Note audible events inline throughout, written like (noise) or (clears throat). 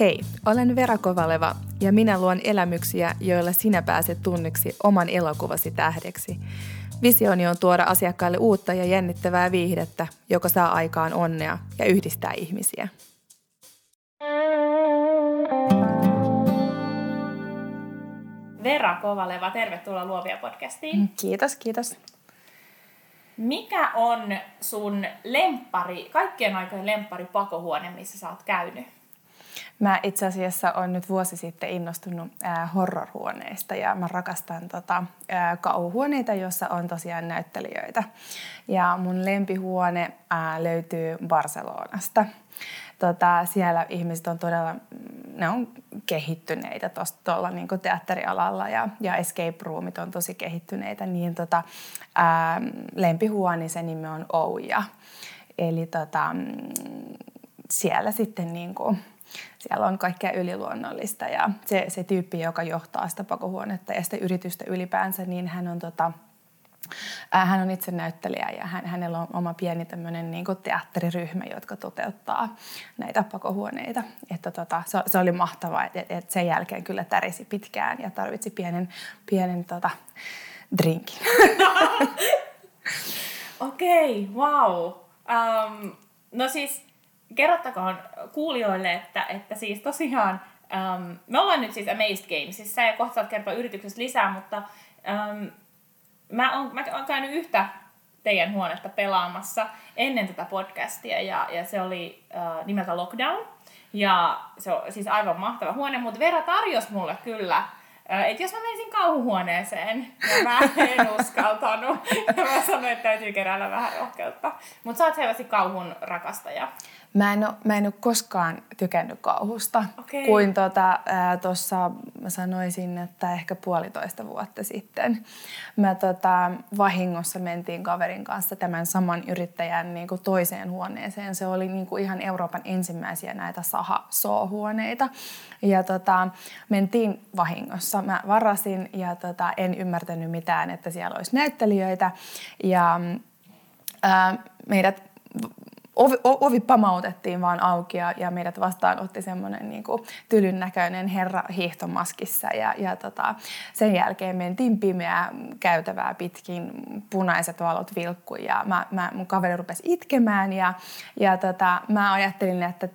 Hei, olen Vera Kovaleva ja minä luon elämyksiä, joilla sinä pääset tunniksi oman elokuvasi tähdeksi. Visioni on tuoda asiakkaille uutta ja jännittävää viihdettä, joka saa aikaan onnea ja yhdistää ihmisiä. Vera Kovaleva, tervetuloa Luovia podcastiin. Kiitos, kiitos. Mikä on sun lempari, kaikkien aikojen lempari pakohuone, missä sä oot käynyt? Mä itse asiassa olen nyt vuosi sitten innostunut äh, horrorhuoneista ja mä rakastan tota, äh, kauhuhuoneita, joissa on tosiaan näyttelijöitä. Ja mun lempihuone äh, löytyy Barcelonasta. Tota, siellä ihmiset on todella, ne on kehittyneitä tuolla niin teatterialalla ja, ja escape roomit on tosi kehittyneitä, niin tota, ää, lempihuone se nimi on Ouja. Eli tota, mm, siellä sitten niin kuin, siellä on kaikkea yliluonnollista ja se, se tyyppi, joka johtaa sitä pakohuonetta ja sitä yritystä ylipäänsä, niin hän on tota, hän on itse näyttelijä ja hän, hänellä on oma pieni tämmöinen niin teatteriryhmä, jotka toteuttaa näitä pakohuoneita. Että tota, se, se, oli mahtavaa, että et sen jälkeen kyllä tärisi pitkään ja tarvitsi pienen, pienen tota, drinkin. (laughs) Okei, okay, wow. Um, no siis kerrottakoon kuulijoille, että, että siis tosiaan um, me ollaan nyt siis Amazed Gamesissa ja kohta saat kertoa yrityksestä lisää, mutta um, mä, oon, mä oon käynyt yhtä teidän huonetta pelaamassa ennen tätä podcastia ja, ja se oli uh, nimeltä Lockdown. Ja se on siis aivan mahtava huone, mutta Vera tarjosi mulle kyllä että jos mä menisin kauhuhuoneeseen, ja mä en (laughs) uskaltanut, ja mä sanoin, että täytyy keräillä vähän rohkeutta. Mutta sä oot selvästi kauhun rakastaja. Mä en, ole, mä en ole koskaan tykännyt kauhusta. Okay. Kuin tuossa tota, mä sanoisin, että ehkä puolitoista vuotta sitten. Mä tota, vahingossa mentiin kaverin kanssa tämän saman yrittäjän niin kuin toiseen huoneeseen. Se oli niin kuin ihan Euroopan ensimmäisiä näitä saha-soo-huoneita. Ja tota, mentiin vahingossa. Mä varasin ja tota, en ymmärtänyt mitään, että siellä olisi näyttelijöitä. Ja ää, meidät ovi, ovi pamautettiin vaan auki ja, ja meidät vastaanotti semmoinen niin tylyn näköinen herra hiihtomaskissa ja, ja tota, sen jälkeen mentiin pimeää käytävää pitkin, punaiset valot vilkku ja mä, mä, mun kaveri rupesi itkemään ja, ja tota, mä ajattelin, että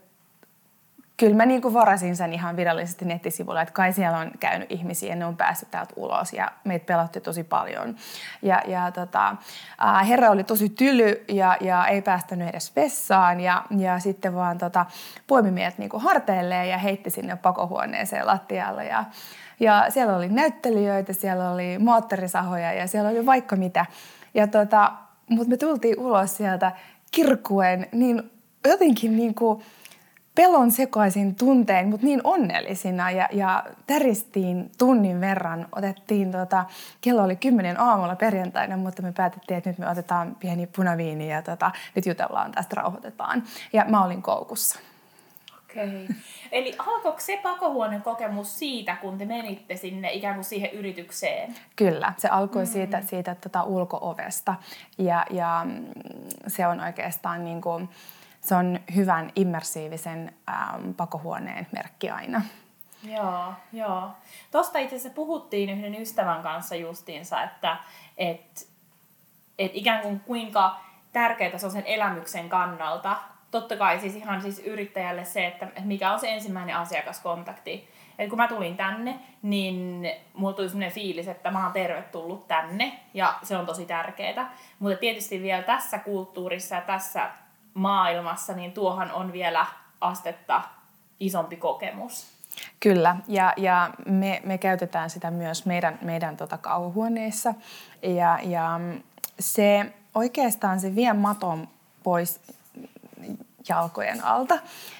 kyllä mä niin varasin sen ihan virallisesti nettisivulla, että kai siellä on käynyt ihmisiä ne on päässyt täältä ulos ja meitä pelotti tosi paljon. Ja, ja tota, ää, herra oli tosi tyly ja, ja ei päästänyt edes vessaan ja, ja sitten vaan tota, poimi meidät niin harteilleen ja heitti sinne pakohuoneeseen lattialle ja, ja siellä oli näyttelijöitä, siellä oli moottorisahoja ja siellä oli vaikka mitä. Ja tota, mutta me tultiin ulos sieltä kirkuen niin jotenkin niin kuin, pelon sekaisin tuntein, mutta niin onnellisina ja, ja täristiin tunnin verran. Otettiin, tota, kello oli kymmenen aamulla perjantaina, mutta me päätettiin, että nyt me otetaan pieni punaviini ja tota, nyt jutellaan tästä, rauhoitetaan. Ja mä olin koukussa. Okei. Okay. Eli alkoiko se pakohuoneen kokemus siitä, kun te menitte sinne ikään kuin siihen yritykseen? Kyllä, se alkoi mm. siitä, siitä tota ulkoovesta ja, ja mm, se on oikeastaan niin kuin, se on hyvän immersiivisen ähm, pakohuoneen merkki aina. Joo, joo. Tuosta itse asiassa puhuttiin yhden ystävän kanssa justiinsa, että et, et ikään kuin kuinka tärkeää se on sen elämyksen kannalta. Totta kai siis ihan siis yrittäjälle se, että, että mikä on se ensimmäinen asiakaskontakti. Et kun mä tulin tänne, niin mulla tuli sellainen fiilis, että mä oon tervetullut tänne ja se on tosi tärkeää. Mutta tietysti vielä tässä kulttuurissa ja tässä maailmassa, niin tuohan on vielä astetta isompi kokemus. Kyllä, ja, ja me, me käytetään sitä myös meidän, meidän tota kauhuhuoneissa. Ja, ja se oikeastaan se vie maton pois jalkojen alta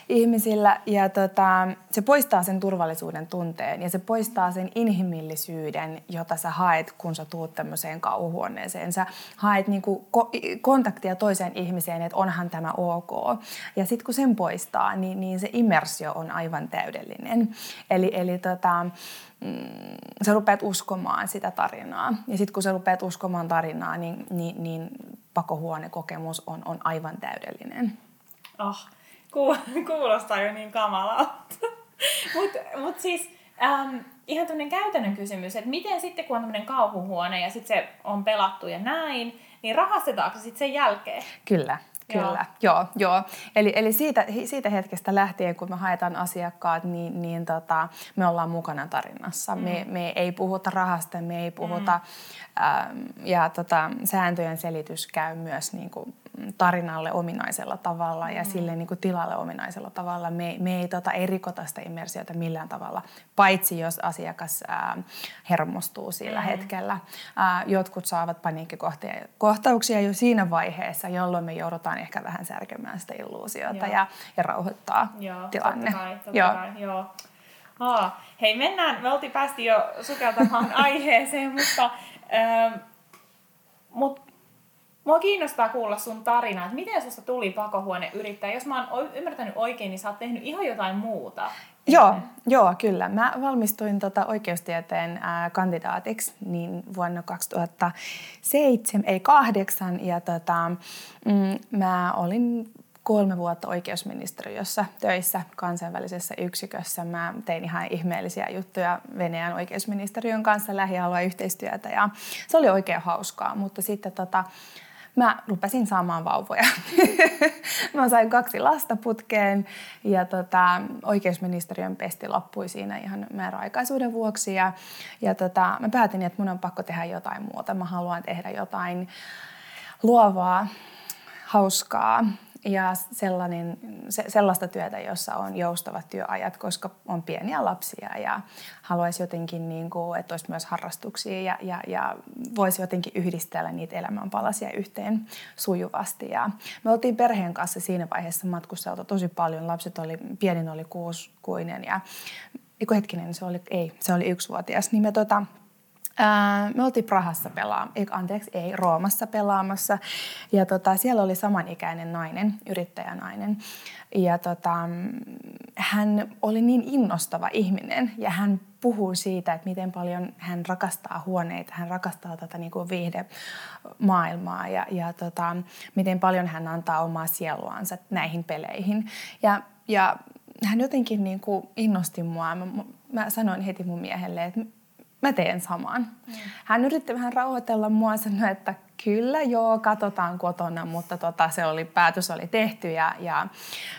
ihmisillä. Ja tota, se poistaa sen turvallisuuden tunteen ja se poistaa sen inhimillisyyden, jota sä haet, kun sä tuut tämmöiseen kauhuhuoneeseen. Sä haet niinku ko- kontaktia toiseen ihmiseen, että onhan tämä ok. Ja sitten kun sen poistaa, niin, niin se immersio on aivan täydellinen. Eli, eli tota, mm, sä rupeat uskomaan sitä tarinaa. Ja sitten kun sä rupeat uskomaan tarinaa, niin, niin, niin pakohuonekokemus on, on aivan täydellinen. Oh, (laughs) kuulostaa jo niin kamalalta. (laughs) Mutta mut siis äm, ihan tämmöinen käytännön kysymys, että miten sitten kun on tämmöinen kauhuhuone ja sitten se on pelattu ja näin, niin rahastetaanko se sitten sen jälkeen? Kyllä. Kyllä, joo, joo. joo. Eli, eli siitä, siitä hetkestä lähtien, kun me haetaan asiakkaat, niin, niin tota, me ollaan mukana tarinassa. Mm. Me, me ei puhuta rahasta, me ei puhuta, mm. ähm, ja tota, sääntöjen selitys käy myös niin kuin, tarinalle ominaisella tavalla ja mm. sille niin kuin tilalle ominaisella tavalla. Me, me ei tota, erikota sitä immersiota millään tavalla, paitsi jos asiakas ää, hermostuu sillä mm. hetkellä. Ää, jotkut saavat paniikkikohtauksia jo siinä vaiheessa, jolloin me joudutaan ehkä vähän särkemään sitä illuusiota ja, ja rauhoittaa joo, tilanne. Totta kai, totta joo. Kai, joo. Aa, hei, mennään, me oltiin päästy jo sukeltamaan (laughs) aiheeseen, mutta, ähm, mutta Mua kiinnostaa kuulla sun tarina, että miten susta tuli pakohuoneyrittäjä. Jos mä oon ymmärtänyt oikein, niin sä oot tehnyt ihan jotain muuta. Joo, joo, kyllä. Mä valmistuin tota oikeustieteen ää, kandidaatiksi niin vuonna 2007, ei kahdeksan. Ja tota, mm, mä olin kolme vuotta oikeusministeriössä töissä kansainvälisessä yksikössä. Mä tein ihan ihmeellisiä juttuja Venäjän oikeusministeriön kanssa lähialueen yhteistyötä ja se oli oikein hauskaa, mutta sitten tota, mä rupesin saamaan vauvoja. (laughs) mä sain kaksi lasta putkeen ja tota, oikeusministeriön pesti loppui siinä ihan määräaikaisuuden vuoksi. Ja, ja tota, mä päätin, että mun on pakko tehdä jotain muuta. Mä haluan tehdä jotain luovaa, hauskaa ja sellainen, se, sellaista työtä, jossa on joustavat työajat, koska on pieniä lapsia ja haluaisi jotenkin, niin kuin, että olisi myös harrastuksia ja, ja, ja voisi jotenkin yhdistellä niitä elämänpalasia yhteen sujuvasti. Ja me oltiin perheen kanssa siinä vaiheessa matkusteltu tosi paljon. Lapset oli, pienin oli kuuskuinen ja hetkinen, se oli, ei, se oli yksivuotias. Niin me tota, me oltiin Prahassa pelaamassa, anteeksi, ei, Roomassa pelaamassa. Ja tota, siellä oli samanikäinen nainen, yrittäjänainen. Ja tota, hän oli niin innostava ihminen ja hän puhuu siitä, että miten paljon hän rakastaa huoneita, hän rakastaa tätä niin kuin viihdemaailmaa ja, ja tota, miten paljon hän antaa omaa sieluansa näihin peleihin. Ja, ja hän jotenkin niin kuin innosti mua. Mä, mä sanoin heti mun miehelle, että mä teen saman. Mm. Hän yritti vähän rauhoitella mua sanoi, että kyllä joo, katsotaan kotona, mutta tota, se oli, päätös oli tehty ja, ja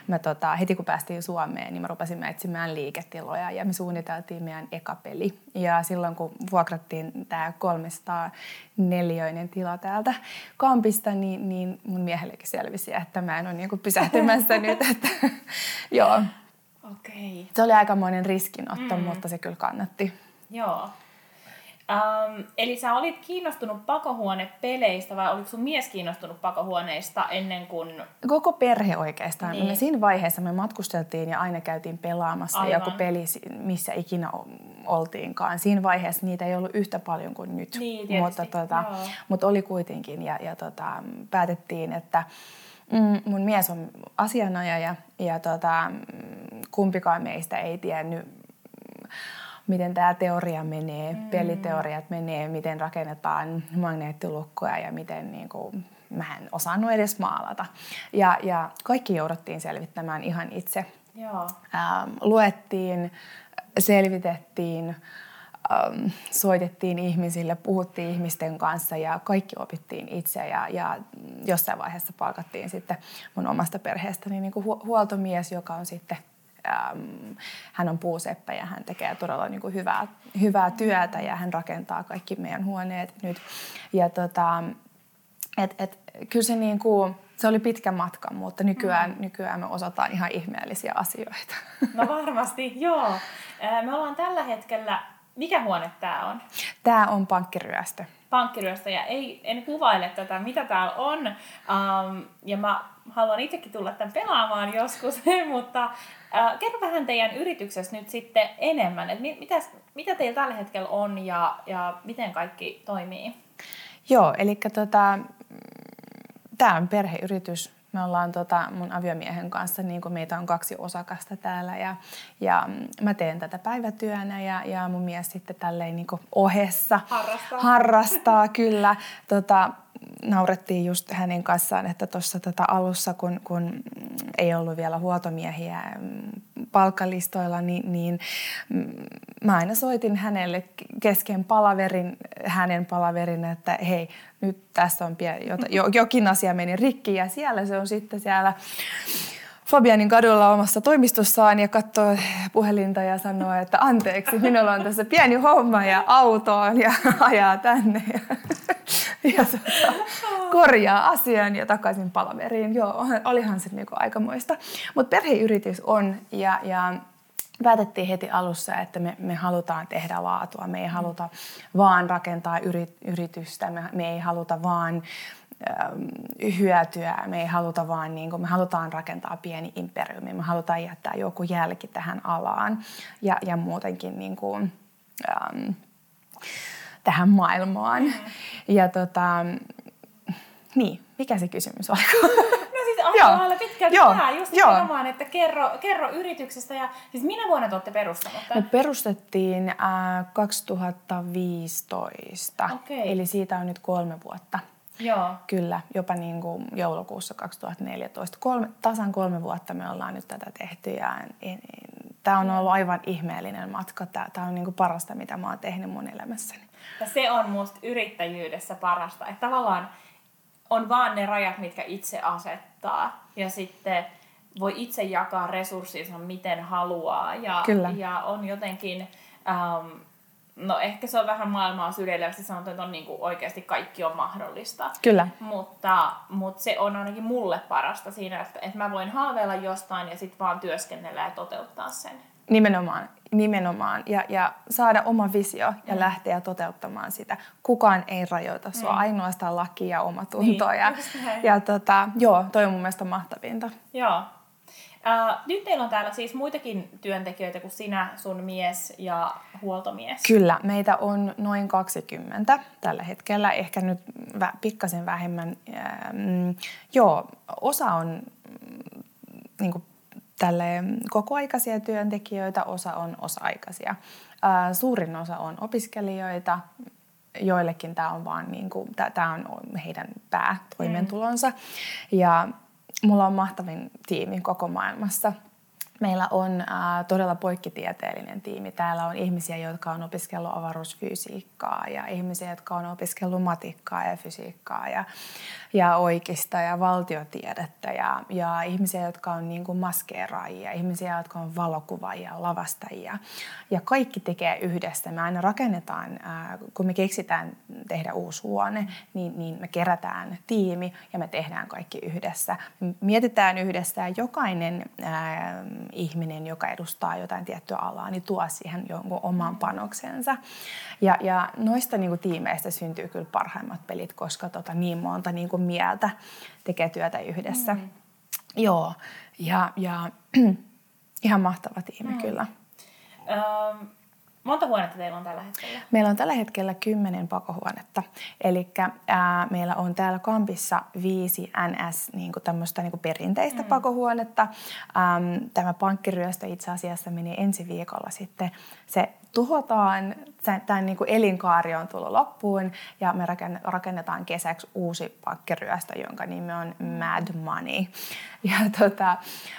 mä tota, heti kun päästiin Suomeen, niin mä rupesin etsimään liiketiloja ja me suunniteltiin meidän eka peli. Ja silloin kun vuokrattiin tämä 300 neliöinen tila täältä kampista, niin, niin mun miehellekin selvisi, että mä en ole niinku pysähtymässä (laughs) nyt. Että, (laughs) joo. Okay. Se oli aikamoinen riskinotto, mm. mutta se kyllä kannatti. Joo. Um, eli sä olit kiinnostunut pakohuonepeleistä vai oliko sun mies kiinnostunut pakohuoneista ennen kuin... Koko perhe oikeastaan. Niin. Me siinä vaiheessa me matkusteltiin ja aina käytiin pelaamassa Aivan. joku peli, missä ikinä oltiinkaan. Siinä vaiheessa niitä ei ollut yhtä paljon kuin nyt, niin, mutta, tota, mutta oli kuitenkin. Ja, ja tota, päätettiin, että mm, mun mies on asianajaja ja tota, kumpikaan meistä ei tiennyt miten tämä teoria menee, mm. peliteoriat menee, miten rakennetaan magneettilukkoja ja miten niin kuin, mä en osannut edes maalata. Ja, ja kaikki jouduttiin selvittämään ihan itse. Joo. Ähm, luettiin, selvitettiin, ähm, soitettiin ihmisille, puhuttiin ihmisten kanssa ja kaikki opittiin itse. Ja, ja jossain vaiheessa palkattiin sitten mun omasta perheestäni niin kuin huoltomies, joka on sitten hän on puuseppä ja hän tekee todella niin kuin hyvää, hyvää työtä ja hän rakentaa kaikki meidän huoneet nyt. Ja tota, et, et, kyllä se, niin kuin, se oli pitkä matka, mutta nykyään, mm. nykyään me osataan ihan ihmeellisiä asioita. No (laughs) varmasti, joo. Me ollaan tällä hetkellä, mikä huone tämä on? Tämä on pankkiryöstö. Pankkiryöstö ja ei, en kuvaile tätä, mitä täällä on. Um, ja mä haluan itsekin tulla tämän pelaamaan joskus, (laughs) mutta äh, kerro vähän teidän yrityksestä nyt sitten enemmän, että mit, mitä teillä tällä hetkellä on ja, ja miten kaikki toimii? Joo, eli tota, tämä on perheyritys. Me ollaan tota mun aviomiehen kanssa, niin kuin meitä on kaksi osakasta täällä ja, ja mä teen tätä päivätyönä ja, ja mun mies sitten tälleen niin ohessa harrastaa, harrastaa kyllä. Tota, naurettiin just hänen kanssaan, että tuossa tota alussa, kun, kun ei ollut vielä huoltomiehiä mm, palkkalistoilla, niin, niin mä aina soitin hänelle kesken palaverin, hänen palaverin, että hei, nyt tässä on pieni, jokin asia meni rikki ja siellä se on sitten siellä Fabianin kadulla omassa toimistossaan ja katsoo puhelinta ja sanoo, että anteeksi, minulla on tässä pieni homma ja autoon ja (laughs) ajaa tänne. Ja, (laughs) ja tota, korjaa asian ja takaisin palaveriin. Joo, olihan se niinku aikamoista. Mutta perheyritys on ja, ja päätettiin heti alussa, että me, me halutaan tehdä laatua. Me ei haluta vaan rakentaa yrit, yritystä, me, me ei haluta vaan hyötyä. Me ei haluta vaan, niin kuin, me halutaan rakentaa pieni imperiumi, me halutaan jättää joku jälki tähän alaan ja, ja muutenkin niin kuin, ähm, tähän maailmaan. Mm. Ja tota, niin, mikä se kysymys oli? No siis (laughs) aika lailla pitkälti joo, tämä, just joo. nimenomaan, että kerro, kerro yrityksestä. Ja, siis minä vuonna te olette perustaneet Me perustettiin äh, 2015, okay. eli siitä on nyt kolme vuotta. Joo. Kyllä, jopa niin kuin joulukuussa 2014. Kolme, tasan kolme vuotta me ollaan nyt tätä tehty ja tämä on ollut aivan ihmeellinen matka. Tämä on niin kuin parasta, mitä mä oon tehnyt mun elämässäni. Ja se on musta yrittäjyydessä parasta, että tavallaan on vaan ne rajat, mitkä itse asettaa ja sitten voi itse jakaa resurssinsa miten haluaa ja, Kyllä. ja on jotenkin... Um, No ehkä se on vähän maailmaa sydämellästi sanottu, että on niin kuin oikeasti kaikki on mahdollista. Kyllä. Mutta, mutta se on ainakin mulle parasta siinä, että, että mä voin haaveilla jostain ja sitten vaan työskennellä ja toteuttaa sen. Nimenomaan, nimenomaan. Ja, ja saada oma visio ja mm. lähteä toteuttamaan sitä. Kukaan ei rajoita sua, mm. ainoastaan laki ja oma tunto. Niin, ja, ja tota, joo, toi on mun mielestä mahtavinta. Joo, Uh, nyt teillä on täällä siis muitakin työntekijöitä kuin sinä, sun mies ja huoltomies. Kyllä, meitä on noin 20 tällä hetkellä, ehkä nyt vä- pikkasen vähemmän. Ähm, joo, osa on mm, niin kuin, tälle kokoaikaisia työntekijöitä, osa on osa-aikaisia. Uh, suurin osa on opiskelijoita, joillekin tämä on vaan niin kuin, tämä on heidän päätoimentulonsa. Mm. Ja mulla on mahtavin tiimi koko maailmassa – Meillä on äh, todella poikkitieteellinen tiimi. Täällä on ihmisiä, jotka on opiskellut avaruusfysiikkaa ja ihmisiä, jotka on opiskellut matikkaa ja fysiikkaa ja, ja oikeista ja valtiotiedettä ja, ja ihmisiä, jotka on niin kuin maskeeraajia, ihmisiä, jotka on valokuvaajia, lavastajia. Ja kaikki tekee yhdessä. Me aina rakennetaan, äh, kun me keksitään tehdä uusi huone, niin, niin me kerätään tiimi ja me tehdään kaikki yhdessä. Me mietitään yhdessä ja jokainen äh, ihminen, joka edustaa jotain tiettyä alaa, niin tuo siihen jonkun oman panoksensa. Ja, ja noista niin kuin, tiimeistä syntyy kyllä parhaimmat pelit, koska tota, niin monta niin kuin, mieltä tekee työtä yhdessä. Mm. Joo, ja, ja (clears throat) ihan mahtava tiimi mm. kyllä. Um, Monta huonetta teillä on tällä hetkellä? Meillä on tällä hetkellä kymmenen pakohuonetta. Eli meillä on täällä kampissa viisi NS niin kuin tämmöistä niin kuin perinteistä mm. pakohuonetta. Ähm, tämä pankkiryöstö itse asiassa menee ensi viikolla sitten. Se tuhotaan, tämän niin kuin elinkaari on tullut loppuun ja me rakennetaan kesäksi uusi pankkiryöstö, jonka nimi on Mad Money. Ja tota,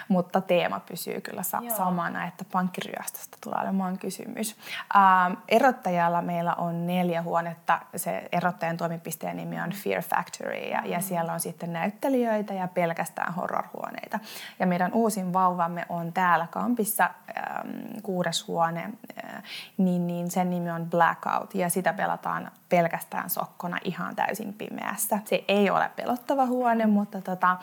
mutta teema pysyy kyllä sa- samana, että pankkiryöstöstä tulee olemaan kysymys. Ähm, erottajalla meillä on neljä huonetta. Se erottajan toimipisteen nimi on Fear Factory ja, mm. ja siellä on sitten näyttelijöitä ja pelkästään horrorhuoneita. Ja meidän uusin vauvamme on täällä kampissa, ähm, kuudes huone, äh, niin, niin sen nimi on Blackout ja sitä pelataan pelkästään sokkona ihan täysin pimeässä. Se ei ole pelottava huone, mutta tota,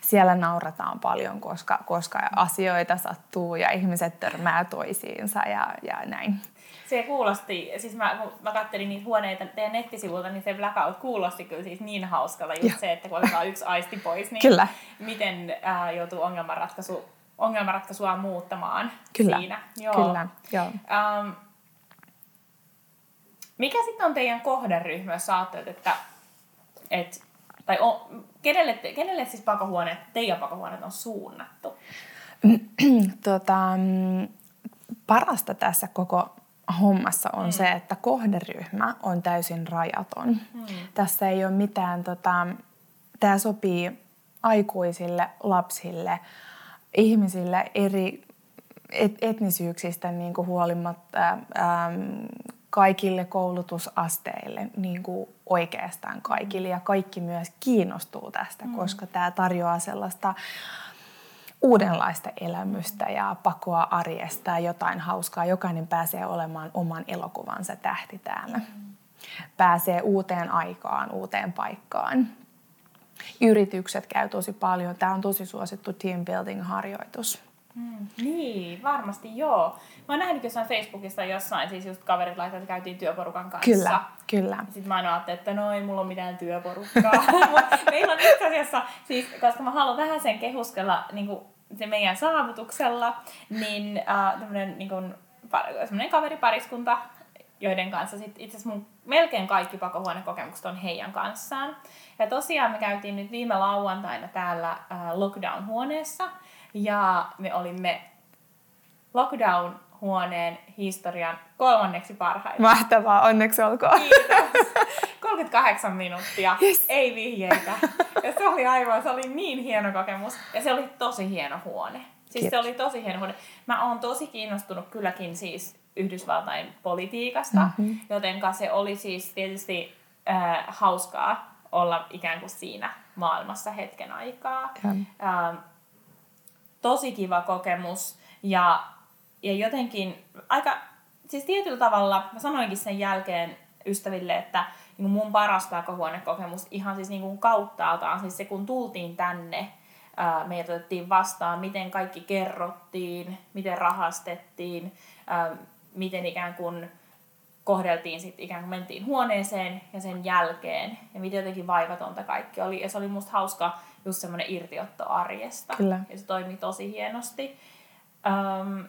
siellä naurataan paljon, koska, koska asioita sattuu ja ihmiset törmää toisiinsa ja, ja näin. Se kuulosti, siis mä, kun mä kattelin niitä huoneita teidän nettisivulta, niin se Blackout kuulosti kyllä siis niin hauskalta just ja. se, että kun otetaan yksi aisti pois, niin kyllä. miten äh, joutuu ongelmanratkaisu, ongelmanratkaisua muuttamaan kyllä. siinä. Joo. Kyllä, joo. Um, mikä sitten on teidän kohderyhmä, jos ajattelet, että, et, tai on, kenelle, kenelle siis pakohuoneet, teidän pakohuoneet on suunnattu? tota, (clears throat) parasta tässä koko hommassa on mm. se, että kohderyhmä on täysin rajaton. Mm. Tässä ei ole mitään, tota, tämä sopii aikuisille, lapsille, ihmisille eri et, etnisyyksistä niin kuin huolimatta, ähm, kaikille koulutusasteille niin kuin oikeastaan kaikille ja kaikki myös kiinnostuu tästä, mm. koska tämä tarjoaa sellaista uudenlaista elämystä ja pakoa arjesta ja jotain hauskaa. Jokainen pääsee olemaan oman elokuvansa tähti täällä. Pääsee uuteen aikaan, uuteen paikkaan. Yritykset käy tosi paljon. Tämä on tosi suosittu team building harjoitus. Mm, niin, varmasti joo. Mä oon nähnyt jossain Facebookissa jossain, siis just kaverit laittaa, että käytiin työporukan kanssa. Kyllä, kyllä. Sitten mä aina ajattelin, että no ei mulla ole mitään työporukkaa. (laughs) meillä on itse asiassa, siis, koska mä haluan vähän sen kehuskella niin kuin se meidän saavutuksella, niin äh, tämmönen, niin kuin, kaveripariskunta, joiden kanssa sit itse asiassa mun melkein kaikki pakohuonekokemukset on heidän kanssaan. Ja tosiaan me käytiin nyt viime lauantaina täällä äh, lockdown-huoneessa, ja me olimme lockdown-huoneen historian kolmanneksi parhaita. Mahtavaa, onneksi olkoon. Kiitos. (laughs) 38 minuuttia, yes. ei vihjeitä. Ja se oli aivan, se oli niin hieno kokemus. Ja se oli tosi hieno huone. Siis Kiitos. se oli tosi hieno huone. Mä oon tosi kiinnostunut kylläkin siis Yhdysvaltain politiikasta, mm-hmm. jotenka se oli siis tietysti äh, hauskaa olla ikään kuin siinä maailmassa hetken aikaa. Äh, tosi kiva kokemus ja, ja jotenkin aika, siis tietyllä tavalla, mä sanoinkin sen jälkeen ystäville, että niin mun paras pakohuonekokemus ihan siis niin kuin kauttaaltaan, siis se kun tultiin tänne, ää, meidät otettiin vastaan, miten kaikki kerrottiin, miten rahastettiin, miten ikään kuin kohdeltiin sitten ikään kuin mentiin huoneeseen ja sen jälkeen ja miten jotenkin vaivatonta kaikki oli. Ja se oli musta hauska just semmoinen irtiotto arjesta. Kyllä. Ja se toimi tosi hienosti. Um,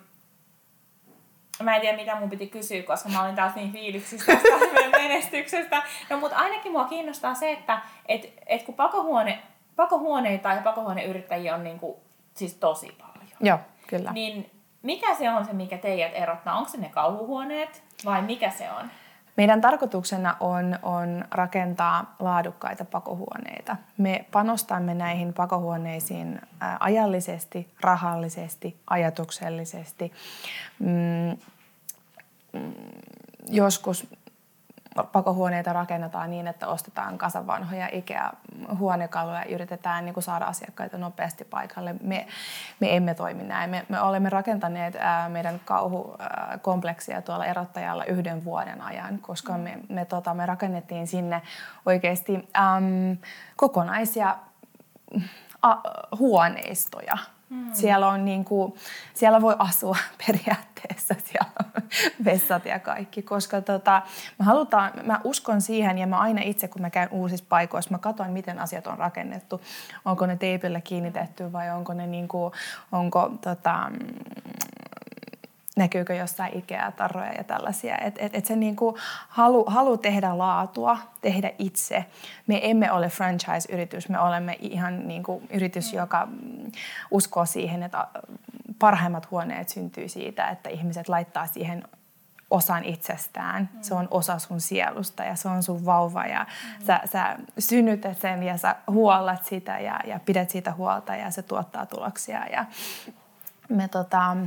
mä en tiedä, mitä mun piti kysyä, koska mä olin taas niin fiiliksissä tästä (laughs) menestyksestä. No, mutta ainakin mua kiinnostaa se, että et, et kun pakohuone, pakohuoneita ja pakohuoneyrittäjiä on niinku, siis tosi paljon. Joo, kyllä. Niin mikä se on se, mikä teidät erottaa? Onko se ne kauhuhuoneet vai mikä se on? Meidän tarkoituksena on, on rakentaa laadukkaita pakohuoneita. Me panostamme näihin pakohuoneisiin ajallisesti, rahallisesti, ajatuksellisesti. Mm, mm, joskus pakohuoneita rakennetaan niin, että ostetaan kasavanhoja IKEA-huonekaluja ja yritetään niin kuin saada asiakkaita nopeasti paikalle. Me, me emme toimi näin. Me, me olemme rakentaneet ää, meidän kauhukompleksia tuolla erottajalla yhden vuoden ajan, koska me, me, tota, me rakennettiin sinne oikeasti äm, kokonaisia a, huoneistoja – Hmm. Siellä, on niin kuin, siellä voi asua (laughs) periaatteessa, siellä (laughs) vessat ja kaikki, koska tota, mä, halutaan, mä uskon siihen ja mä aina itse, kun mä käyn uusissa paikoissa, mä katson, miten asiat on rakennettu. Onko ne teipillä kiinnitetty vai onko ne niin kuin, onko tota, näkyykö jossain Ikea-tarroja ja tällaisia. Että et, et se niinku halu, halu tehdä laatua, tehdä itse. Me emme ole franchise-yritys, me olemme ihan niinku yritys, mm. joka uskoo siihen, että parhaimmat huoneet syntyy siitä, että ihmiset laittaa siihen osan itsestään. Mm. Se on osa sun sielusta ja se on sun vauva ja mm. sä, sä synnytät sen ja sä huollat sitä ja, ja pidät siitä huolta ja se tuottaa tuloksia. Ja me tota,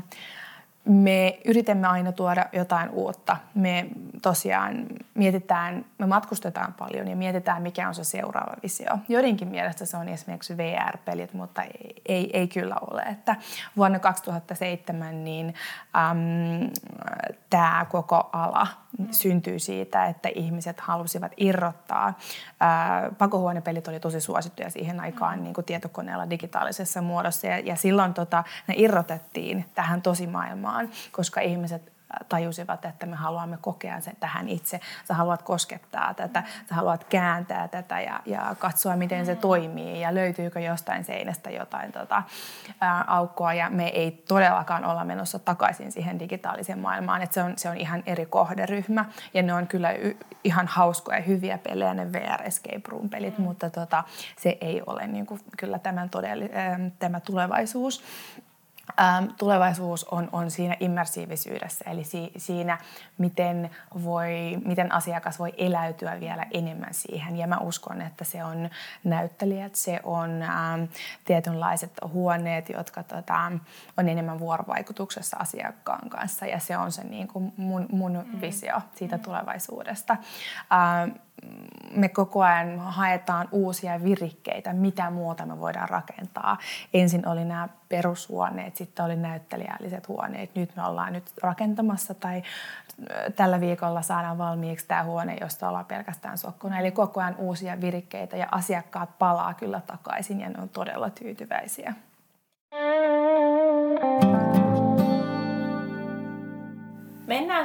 me yritämme aina tuoda jotain uutta. Me tosiaan mietitään, me matkustetaan paljon ja mietitään, mikä on se seuraava visio. Joidenkin mielestä se on esimerkiksi VR-pelit, mutta ei, ei, kyllä ole. Että vuonna 2007 niin äm, tämä koko ala syntyy siitä, että ihmiset halusivat irrottaa. Ää, pakohuonepelit oli tosi suosittuja siihen aikaan mm. niin kuin tietokoneella digitaalisessa muodossa ja, ja silloin tota, ne irrotettiin tähän tosimaailmaan, koska ihmiset tajusivat, että me haluamme kokea sen tähän itse. Sä haluat koskettaa tätä, sä haluat kääntää tätä ja, ja katsoa, miten se toimii ja löytyykö jostain seinästä jotain tota, ää, aukkoa. Ja me ei todellakaan olla menossa takaisin siihen digitaaliseen maailmaan. Et se, on, se on ihan eri kohderyhmä ja ne on kyllä y- ihan hauskoja ja hyviä pelejä, ne VR Escape Room-pelit, mm. mutta tota, se ei ole niin kuin, kyllä tämän todelli, tämä tulevaisuus. Ähm, tulevaisuus on, on siinä immersiivisyydessä, eli si, siinä, miten, voi, miten asiakas voi eläytyä vielä enemmän siihen. Ja mä uskon, että se on näyttelijät, se on ähm, tietynlaiset huoneet, jotka tota, on enemmän vuorovaikutuksessa asiakkaan kanssa. Ja se on se niin kuin mun, mun mm. visio siitä mm. tulevaisuudesta. Ähm, me koko ajan haetaan uusia virikkeitä, mitä muuta me voidaan rakentaa. Ensin oli nämä perushuoneet, sitten oli näyttelijälliset huoneet. Nyt me ollaan nyt rakentamassa tai tällä viikolla saadaan valmiiksi tämä huone, josta ollaan pelkästään sokkona. Eli koko ajan uusia virikkeitä ja asiakkaat palaa kyllä takaisin ja ne on todella tyytyväisiä.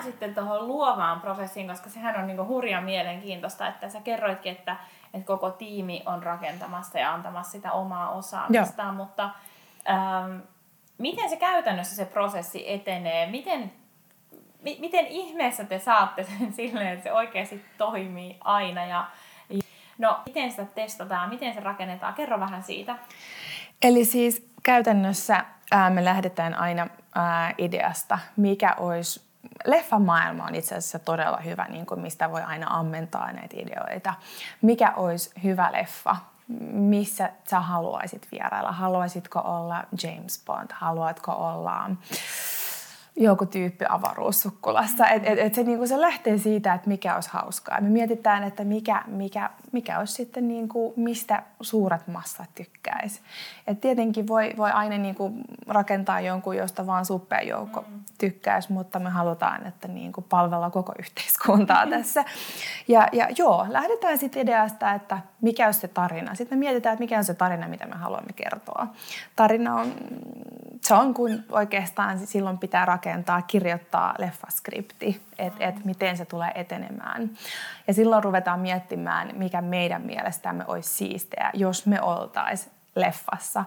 Sitten tuohon luovaan prosessiin, koska sehän on niinku hurjan mielenkiintoista, että sä kerroitkin, että, että koko tiimi on rakentamassa ja antamassa sitä omaa osaamistaan, mutta ähm, miten se käytännössä se prosessi etenee? Miten, mi, miten ihmeessä te saatte sen (laughs) silleen, että se oikeasti toimii aina ja No, miten sitä testataan, miten se rakennetaan? Kerro vähän siitä. Eli siis käytännössä ää, me lähdetään aina ää, ideasta, mikä olisi leffamaailma on itse asiassa todella hyvä, niin kuin mistä voi aina ammentaa näitä ideoita. Mikä olisi hyvä leffa? Missä sä haluaisit vierailla? Haluaisitko olla James Bond? Haluatko olla joku tyyppi avaruussukkulassa. Et, et, et se, niinku, se lähtee siitä, että mikä olisi hauskaa. Me mietitään, että mikä, mikä, mikä olisi sitten, niinku, mistä suuret massat tykkäisi. Et tietenkin voi, voi aina niinku, rakentaa jonkun, josta vaan suppea joukko mm. tykkäisi, mutta me halutaan, että niinku, palvella koko yhteiskuntaa (laughs) tässä. Ja, ja joo, lähdetään sitten ideasta, että mikä on se tarina. Sitten me mietitään, että mikä on se tarina, mitä me haluamme kertoa. Tarina on, se on kun oikeastaan silloin pitää rakentaa, kirjoittaa leffaskripti, että et miten se tulee etenemään. Ja silloin ruvetaan miettimään, mikä meidän mielestämme olisi siisteä, jos me oltaisiin leffassa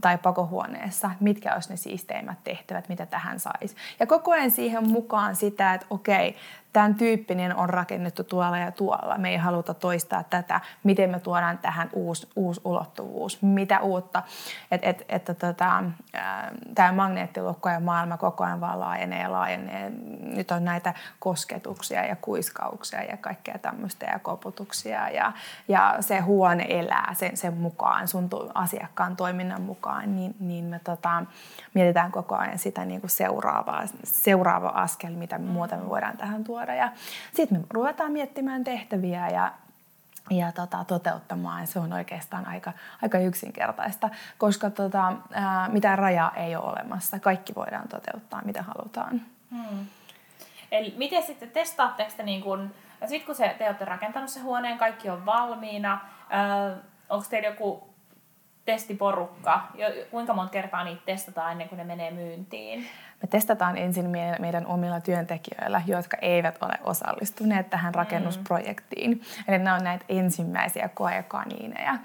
tai pakohuoneessa, mitkä olisi ne siisteimmät tehtävät, mitä tähän saisi. Ja koko ajan siihen mukaan sitä, että okei, tämän tyyppinen on rakennettu tuolla ja tuolla. Me ei haluta toistaa tätä. Miten me tuodaan tähän uusi, uusi ulottuvuus? Mitä uutta? Et, et, että tota, tämä magneettilukko ja maailma koko ajan vaan laajenee ja laajenee. Nyt on näitä kosketuksia ja kuiskauksia ja kaikkea tämmöistä ja koputuksia. Ja, ja se huone elää sen, sen mukaan, sun asiakkaan toiminnan mukaan. Niin, niin me tota, mietitään koko ajan sitä niin kuin seuraavaa, seuraava askel, mitä muuta me voidaan tähän tuoda tuoda. Ja sitten me ruvetaan miettimään tehtäviä ja ja tota, toteuttamaan. Se on oikeastaan aika, aika yksinkertaista, koska tota, ää, mitään rajaa ei ole olemassa. Kaikki voidaan toteuttaa, mitä halutaan. Hmm. Eli miten sitten testaatteko te, niin kun, sit kun se, te olette rakentanut se huoneen, kaikki on valmiina, onko teillä joku testiporukka, kuinka monta kertaa niitä testataan ennen kuin ne menee myyntiin? Me testataan ensin meidän omilla työntekijöillä, jotka eivät ole osallistuneet tähän mm. rakennusprojektiin. Mm. Eli nämä on näitä ensimmäisiä koekaniineja.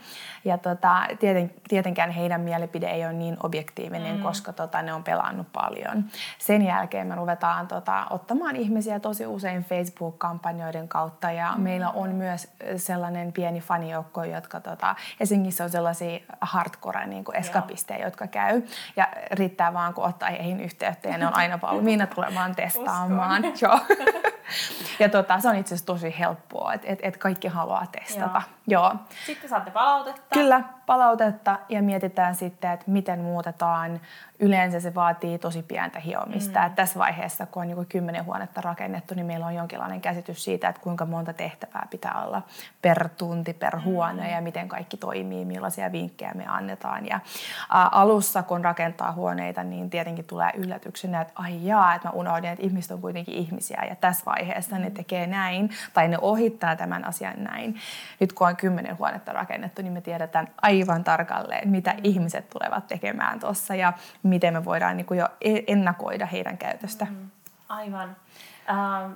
Ja tota, tieten, tietenkään heidän mielipide ei ole niin objektiivinen, mm. koska tota, ne on pelannut paljon. Sen jälkeen me ruvetaan tota, ottamaan ihmisiä tosi usein Facebook-kampanjoiden kautta. Ja mm. meillä on myös sellainen pieni fanijoukko, jotka tota, esimerkiksi on sellaisia hardcore niin kuin eskapisteja, jotka käy. Ja riittää vaan, kun ottaa heihin yhteyttä ja ne on aina valmiina tulemaan testaamaan. Joo. (laughs) ja tota, se on itse asiassa tosi helppoa, että et, et kaikki haluaa testata. Joo. Joo. Sitten saatte palautetta. Kyllä, palautetta ja mietitään sitten, että miten muutetaan yleensä se vaatii tosi pientä hiomista. Mm. Tässä vaiheessa, kun on niin kymmenen huonetta rakennettu, niin meillä on jonkinlainen käsitys siitä, että kuinka monta tehtävää pitää olla per tunti, per mm. huone ja miten kaikki toimii, millaisia vinkkejä me annetaan. Ja ä, alussa, kun rakentaa huoneita, niin tietenkin tulee yllätyksenä, että ai jaa, että mä unohdin, että ihmiset on kuitenkin ihmisiä ja tässä vaiheessa mm. ne tekee näin tai ne ohittaa tämän asian näin. Nyt kun on kymmenen huonetta rakennettu, niin me tiedetään aivan tarkalleen, mitä mm. ihmiset tulevat tekemään tuossa ja miten me voidaan niin kuin jo e- ennakoida heidän käytöstä. Mm. Aivan. Ähm,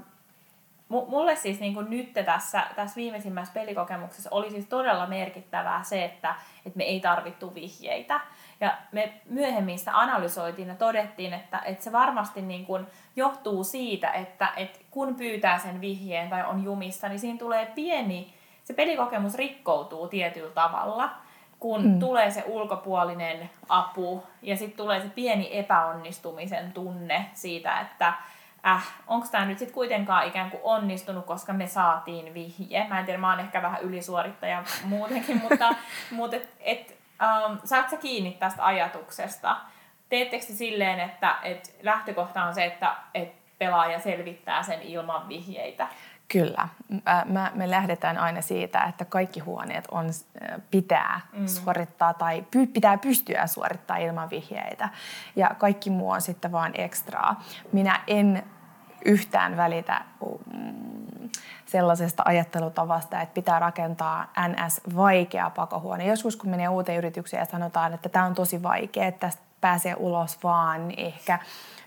mulle siis niin kuin nyt tässä, tässä viimeisimmässä pelikokemuksessa oli siis todella merkittävää se, että, että me ei tarvittu vihjeitä. Ja me myöhemmin sitä analysoitiin ja todettiin, että, että se varmasti niin kuin johtuu siitä, että, että kun pyytää sen vihjeen tai on jumissa, niin siinä tulee pieni, se pelikokemus rikkoutuu tietyllä tavalla, kun mm. tulee se ulkopuolinen apu ja sitten tulee se pieni epäonnistumisen tunne siitä, että äh, onko tämä nyt sitten kuitenkaan ikään kuin onnistunut, koska me saatiin vihje. Mä en tiedä, mä oon ehkä vähän ylisuorittaja (laughs) muutenkin, mutta, (laughs) mutta et, et, um, saat sä kiinni tästä ajatuksesta? Teettekö silleen, että et lähtökohta on se, että et pelaaja selvittää sen ilman vihjeitä? Kyllä. Mä, me lähdetään aina siitä, että kaikki huoneet on, pitää mm. suorittaa tai py, pitää pystyä suorittaa ilman vihjeitä. Ja kaikki muu on sitten vaan ekstraa. Minä en yhtään välitä mm, sellaisesta ajattelutavasta, että pitää rakentaa NS-vaikea pakohuone. Joskus kun menee uuteen yritykseen ja sanotaan, että tämä on tosi vaikea, että tästä pääsee ulos vaan ehkä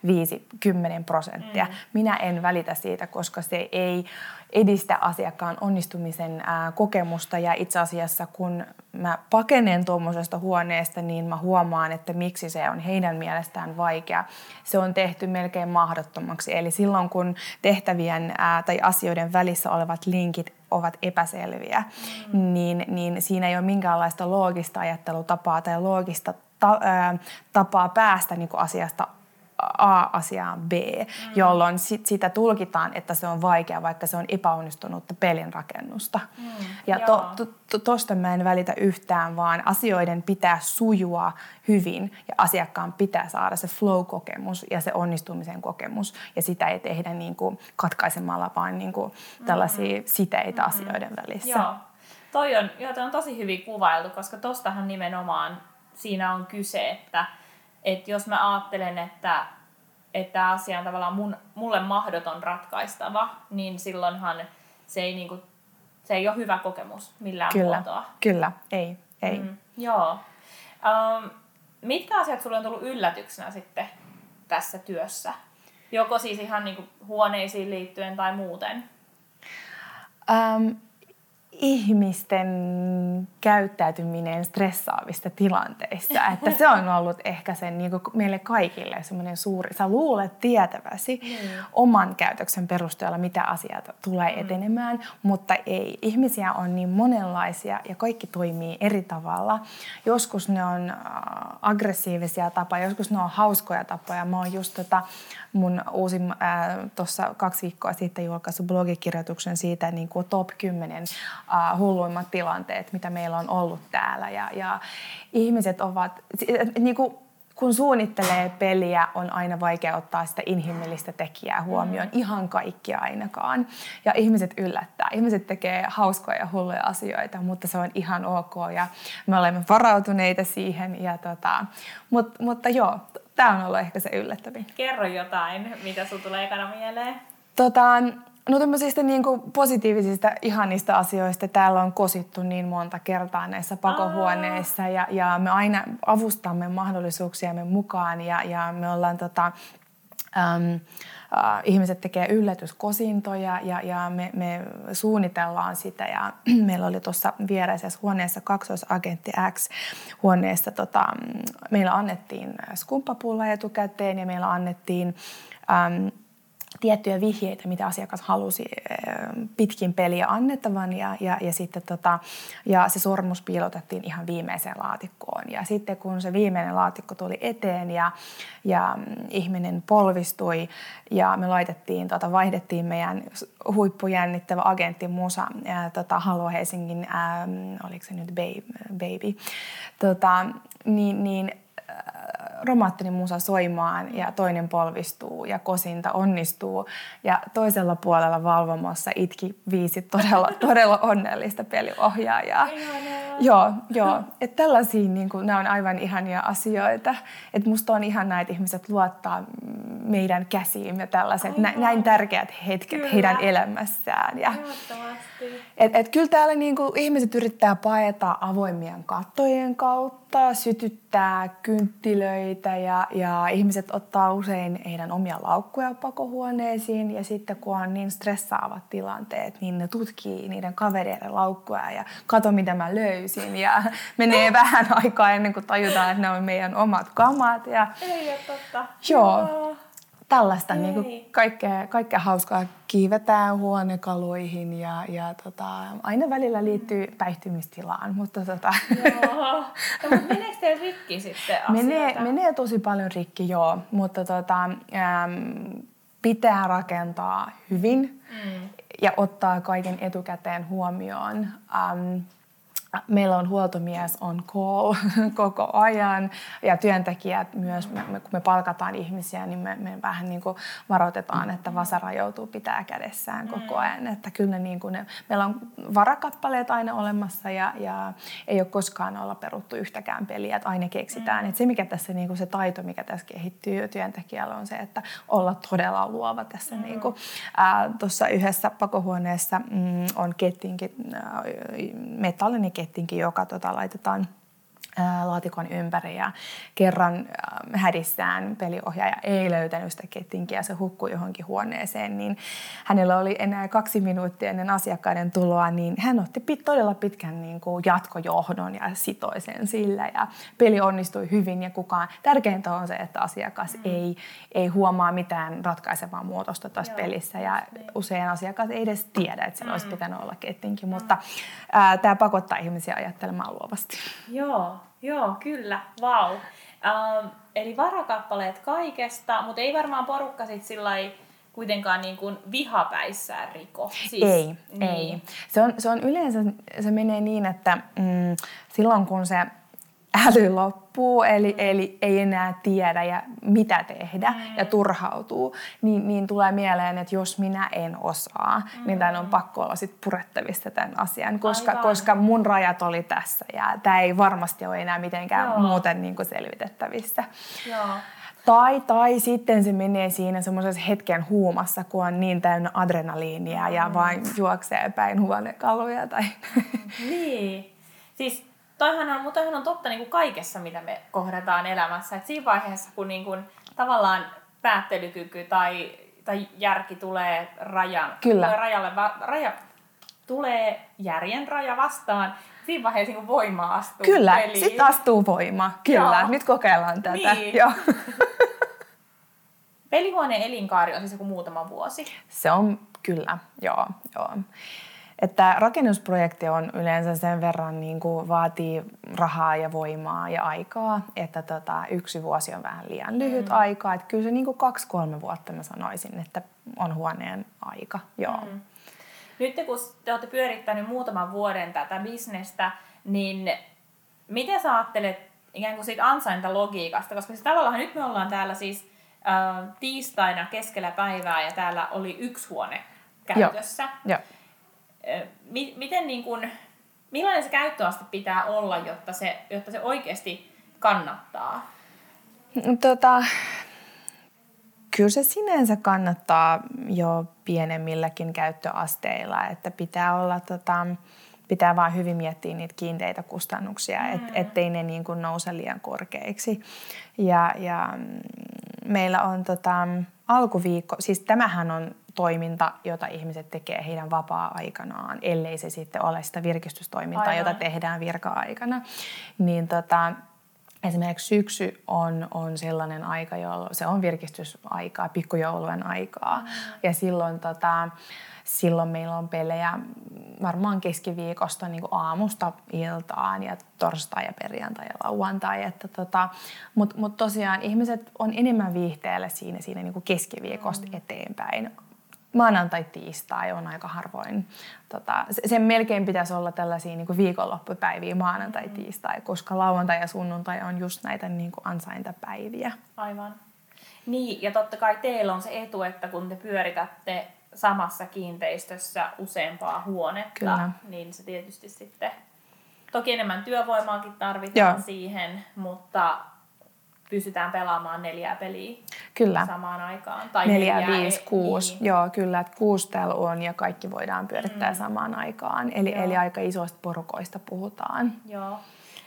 5-10 prosenttia. Mm. Minä en välitä siitä, koska se ei edistä asiakkaan onnistumisen ää, kokemusta ja itse asiassa kun mä pakenen tuommoisesta huoneesta, niin mä huomaan, että miksi se on heidän mielestään vaikea. Se on tehty melkein mahdottomaksi. Eli silloin kun tehtävien ää, tai asioiden välissä olevat linkit ovat epäselviä, mm. niin, niin siinä ei ole minkäänlaista loogista ajattelutapaa tai loogista ta, ää, tapaa päästä niin asiasta A-asiaan B, mm. jolloin sit sitä tulkitaan, että se on vaikea, vaikka se on epäonnistunutta pelin rakennusta. Mm. Ja to, to, to, tosta mä en välitä yhtään, vaan asioiden pitää sujua hyvin ja asiakkaan pitää saada se flow-kokemus ja se onnistumisen kokemus. Ja sitä ei tehdä niin kuin katkaisemalla, vaan niin kuin tällaisia mm. siteitä mm. asioiden välissä. Joo. Toi on, joo, toi on tosi hyvin kuvailtu, koska tostahan nimenomaan siinä on kyse, että – että jos mä ajattelen, että että asia on tavallaan mun, mulle mahdoton ratkaistava, niin silloinhan se ei, niinku, se ei ole hyvä kokemus millään kyllä, muotoa. Kyllä, ei. ei. Mm, joo. Um, mitkä asiat sulle on tullut yllätyksenä sitten tässä työssä? Joko siis ihan niinku huoneisiin liittyen tai muuten? Um, ihmisten käyttäytyminen stressaavista tilanteissa. Että se on ollut ehkä sen niin kuin meille kaikille semmoinen suuri, sä luulet tietäväsi mm. oman käytöksen perusteella, mitä asiat tulee mm. etenemään, mutta ei. Ihmisiä on niin monenlaisia ja kaikki toimii eri tavalla. Joskus ne on äh, aggressiivisia tapoja, joskus ne on hauskoja tapoja. Mä oon just tota, mun uusin äh, tuossa kaksi viikkoa sitten julkaissut blogikirjoituksen siitä niin kuin top 10 äh, hulluimmat tilanteet, mitä meillä on ollut täällä. Ja, ja ihmiset ovat, niin kuin, kun suunnittelee peliä, on aina vaikea ottaa sitä inhimillistä tekijää huomioon. Mm. Ihan kaikki ainakaan. Ja ihmiset yllättää. Ihmiset tekee hauskoja ja hulluja asioita, mutta se on ihan ok. Ja me olemme varautuneita siihen. Ja tota, mut, mutta joo, tämä on ollut ehkä se yllättävin. Kerro jotain, mitä sinulle tulee ekana mieleen. Tota, No tämmöisistä niin kuin positiivisista ihanista asioista täällä on kosittu niin monta kertaa näissä pakohuoneissa ja, ja me aina avustamme mahdollisuuksiamme mukaan ja, ja me ollaan tota, äm, äh, ihmiset tekee yllätyskosintoja ja, ja me, me suunnitellaan sitä. Ja (clears throat) meillä oli tuossa viereisessä huoneessa kaksoisagentti X huoneessa, tota, meillä annettiin skumppapulla etukäteen ja meillä annettiin äm, tiettyjä vihjeitä, mitä asiakas halusi pitkin peliä annettavan ja, ja, ja, sitten tota, ja se sormus piilotettiin ihan viimeiseen laatikkoon. Ja sitten kun se viimeinen laatikko tuli eteen ja, ja mm, ihminen polvistui ja me laitettiin, tota, vaihdettiin meidän huippujännittävä agentti Musa, ja, tota, Halo Helsingin, ää, oliko se nyt Baby, tota, niin, niin romaattinen musa soimaan ja toinen polvistuu ja kosinta onnistuu. Ja toisella puolella valvomassa itki viisi todella, (laughs) todella onnellista peliohjaajaa. Joo, joo. Että tällaisia, niin kuin, nämä on aivan ihania asioita. Että musta on ihan näitä ihmiset luottaa meidän käsiin ja tällaiset nä, näin tärkeät hetket kyllä. heidän elämässään. Ja, et, et kyllä täällä niin kuin, ihmiset yrittää paeta avoimien kattojen kautta polttaa, sytyttää kynttilöitä ja, ja ihmiset ottaa usein heidän omia laukkuja pakohuoneisiin ja sitten kun on niin stressaavat tilanteet, niin ne tutkii niiden kavereiden laukkuja ja kato mitä mä löysin ja (laughs) menee vähän aikaa ennen kuin tajutaan, että ne on meidän omat kamat. Ja, Ei ole totta. Joo. joo tällaista niin kuin kaikkea, kaikkea hauskaa kiivetään huonekaluihin ja, ja tota, aina välillä liittyy päihtymistilaan. Mutta tota. Joo. (laughs) No, mutta meneekö teillä rikki sitten menee, menee tosi paljon rikki, joo. Mutta tota, äm, pitää rakentaa hyvin mm. ja ottaa kaiken etukäteen huomioon. Ähm, Meillä on huoltomies on call (laughs) koko ajan ja työntekijät myös, me, me, kun me palkataan ihmisiä, niin me, me vähän niin kuin varoitetaan, että vasara joutuu pitää kädessään koko mm. ajan. Että kyllä niin kuin ne, meillä on varakappaleet aina olemassa ja, ja ei ole koskaan olla peruttu yhtäkään peliä, että aina keksitään. Mm. Että se, mikä tässä niin kuin se taito, mikä tässä kehittyy työntekijällä on se, että olla todella luova tässä. Mm. Niin kuin, tuossa yhdessä pakohuoneessa mm, on kettinkin, äh, metallinen kettinkin, joka tota, laitetaan laatikon ympäri ja kerran hädissään peliohjaaja ei löytänyt sitä kettinkiä ja se hukkui johonkin huoneeseen, niin hänellä oli enää kaksi minuuttia ennen asiakkaiden tuloa, niin hän otti todella pitkän niin kuin jatkojohdon ja sitoi sen sillä ja peli onnistui hyvin ja kukaan, tärkeintä on se, että asiakas mm. ei, ei huomaa mitään ratkaisevaa muutosta tässä Joo, pelissä ja niin. usein asiakas ei edes tiedä, että siellä mm. olisi pitänyt olla kettinki, mm. mutta tämä pakottaa ihmisiä ajattelemaan luovasti. Joo, Joo, kyllä. Vau. Wow. Ähm, eli varakappaleet kaikesta, mutta ei varmaan porukka sit sillä kuitenkaan niin kuin vihapäissään riko. Siis, ei, niin. ei. Se on, se on yleensä, se menee niin, että mm, silloin kun se äly loppuu, eli, eli ei enää tiedä ja mitä tehdä mm. ja turhautuu, niin, niin tulee mieleen, että jos minä en osaa, mm. niin tämän on pakko olla sit purettavista tämän asian, koska, koska mun rajat oli tässä ja tämä ei varmasti ole enää mitenkään Joo. muuten niin kuin selvitettävissä. Joo. Tai, tai sitten se menee siinä semmoisessa hetken huumassa, kun on niin täynnä adrenaliinia mm. ja vain juoksee päin huonekaluja. Tai... Niin. Siis toihan on, mutta toihan on totta niin kuin kaikessa, mitä me kohdataan elämässä. Et siinä vaiheessa, kun niin kuin, tavallaan päättelykyky tai, tai järki tulee rajan, Kyllä. Tulee rajalle, va, raja, tulee järjen raja vastaan, siinä vaiheessa niin voima astuu Kyllä, sitten astuu voima. Kyllä, Joo. nyt kokeillaan tätä. Niin. (laughs) Joo. Pelihuoneen elinkaari on siis joku muutama vuosi. Se on kyllä, joo. joo. Että rakennusprojekti on yleensä sen verran niin kuin vaatii rahaa ja voimaa ja aikaa, että tota, yksi vuosi on vähän liian lyhyt mm. aika. Että kyllä se niin kuin kaksi-kolme vuotta mä sanoisin, että on huoneen aika. Joo. Mm. Nyt kun te olette pyörittänyt muutaman vuoden tätä bisnestä, niin miten sä ajattelet ikään kuin siitä ansaintalogiikasta? Koska siis tavallaan nyt me ollaan täällä siis äh, tiistaina keskellä päivää ja täällä oli yksi huone käytössä. Joo. Joo miten niin kuin, millainen se käyttöaste pitää olla, jotta se, jotta se oikeasti kannattaa? Tota, kyllä se sinänsä kannattaa jo pienemmilläkin käyttöasteilla, että pitää olla tota, pitää vaan hyvin miettiä niitä kiinteitä kustannuksia, mm. et, ettei ne niin kuin nouse liian korkeiksi. Ja, ja mm, meillä on tota, alkuviikko, siis tämähän on toiminta, jota ihmiset tekee heidän vapaa-aikanaan, ellei se sitten ole sitä virkistystoimintaa, Aivan. jota tehdään virka-aikana. Niin tota, esimerkiksi syksy on, on sellainen aika, jolloin se on virkistysaikaa, pikkujoulujen aikaa. Mm. Ja silloin, tota, silloin meillä on pelejä varmaan keskiviikosta niin kuin aamusta iltaan ja torstai ja perjantai ja lauantai. Että tota, Mutta mut tosiaan ihmiset on enemmän viihteellä siinä, siinä niin kuin keskiviikosta mm. eteenpäin maanantai, tiistai on aika harvoin. Tota, sen melkein pitäisi olla tällaisia niin kuin viikonloppupäiviä, maanantai, tiistai, koska lauantai ja sunnuntai on just näitä niin kuin ansaintapäiviä. Aivan. Niin, ja totta kai teillä on se etu, että kun te pyöritätte samassa kiinteistössä useampaa huonetta, Kyllä. niin se tietysti sitten, toki enemmän työvoimaakin tarvitaan Joo. siihen, mutta pystytään pelaamaan neljää peliä kyllä. samaan aikaan. Tai neljä, neljä viisi, e- kuusi. Niin. Joo, kyllä, että kuusi täällä on ja kaikki voidaan pyörittää mm. samaan aikaan. Eli, eli aika isoista porukoista puhutaan. Joo.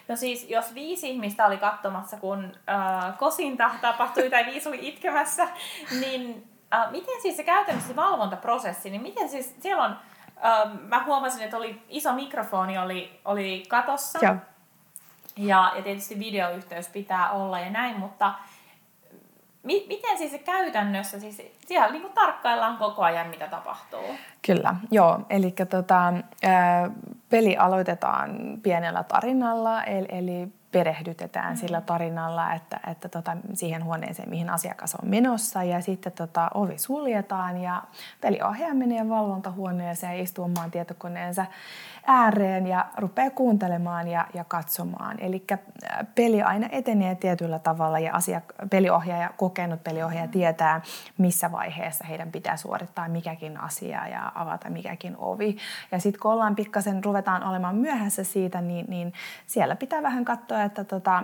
No siis, jos viisi ihmistä oli katsomassa, kun äh, kosinta tapahtui tai viisi oli itkemässä, (laughs) niin äh, miten siis se käytännössä se valvontaprosessi, niin miten siis siellä on, äh, mä huomasin, että oli iso mikrofoni oli, oli katossa. Joo. Ja, ja tietysti videoyhteys pitää olla ja näin, mutta mi, miten siis se käytännössä, siis siellä niin kuin tarkkaillaan koko ajan, mitä tapahtuu? Kyllä, joo. Eli tota, peli aloitetaan pienellä tarinalla, eli, eli perehdytetään mm. sillä tarinalla, että, että tota, siihen huoneeseen, mihin asiakas on menossa. Ja sitten tota, ovi suljetaan ja peliohjaaja menee valvontahuoneeseen ja istuu omaan tietokoneensa ääreen ja rupeaa kuuntelemaan ja, ja katsomaan. Eli äh, peli aina etenee tietyllä tavalla ja asia, peliohjaaja, kokenut peliohjaaja tietää, missä vaiheessa heidän pitää suorittaa mikäkin asia ja avata mikäkin ovi. Ja sitten kun ollaan pikkasen, ruvetaan olemaan myöhässä siitä, niin, niin siellä pitää vähän katsoa, että tota,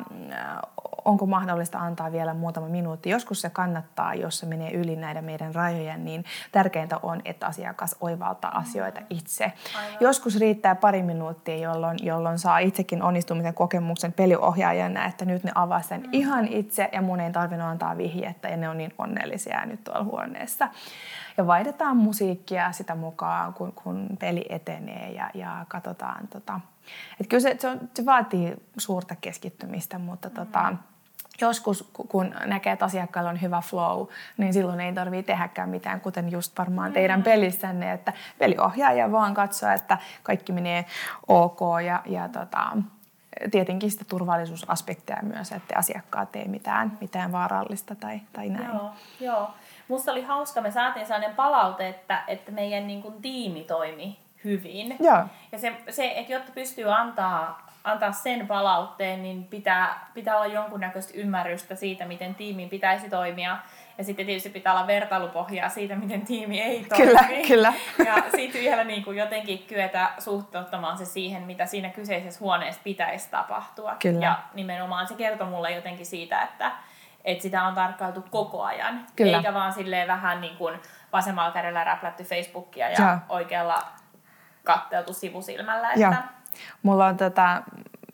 onko mahdollista antaa vielä muutama minuutti. Joskus se kannattaa, jos se menee yli näiden meidän rajojen, niin tärkeintä on, että asiakas oivaltaa asioita itse. Aivan. Joskus riittää pari minuuttia, jolloin, jolloin saa itsekin onnistumisen kokemuksen peliohjaajana, että nyt ne avaa sen mm. ihan itse ja mun ei tarvinnut antaa vihjettä ja ne on niin onnellisia nyt tuolla huoneessa. Ja vaihdetaan musiikkia sitä mukaan, kun, kun peli etenee ja, ja katsotaan tota, että kyllä se, se, on, se vaatii suurta keskittymistä, mutta tota, mm. tota, joskus kun näkee, että asiakkaalla on hyvä flow, niin silloin ei tarvitse tehdäkään mitään, kuten just varmaan teidän mm. pelissänne, että peliohjaaja vaan katsoo, että kaikki menee ok ja, ja tota, tietenkin sitä turvallisuusaspekteja myös, että asiakkaat ei mitään, mitään vaarallista tai, tai näin. Joo, joo. Musta oli hauska, me saatiin sellainen palaute, että, että meidän niin kuin, tiimi toimi hyvin. Joo. Ja se, se, että jotta pystyy antaa, antaa sen palautteen, niin pitää, pitää olla jonkunnäköistä ymmärrystä siitä, miten tiimin pitäisi toimia. Ja sitten tietysti pitää olla vertailupohjaa siitä, miten tiimi ei (laughs) toimi. Kyllä, kyllä. Ja sitten vielä niin kuin jotenkin kyetä suhteuttamaan se siihen, mitä siinä kyseisessä huoneessa pitäisi tapahtua. Kyllä. Ja nimenomaan se kertoo mulle jotenkin siitä, että, että sitä on tarkkailtu koko ajan. Kyllä. Eikä vaan silleen vähän niin kuin vasemmalla kädellä räplätty Facebookia ja, ja. oikealla katteltu sivusilmällä. Että... Joo. Mulla on tota,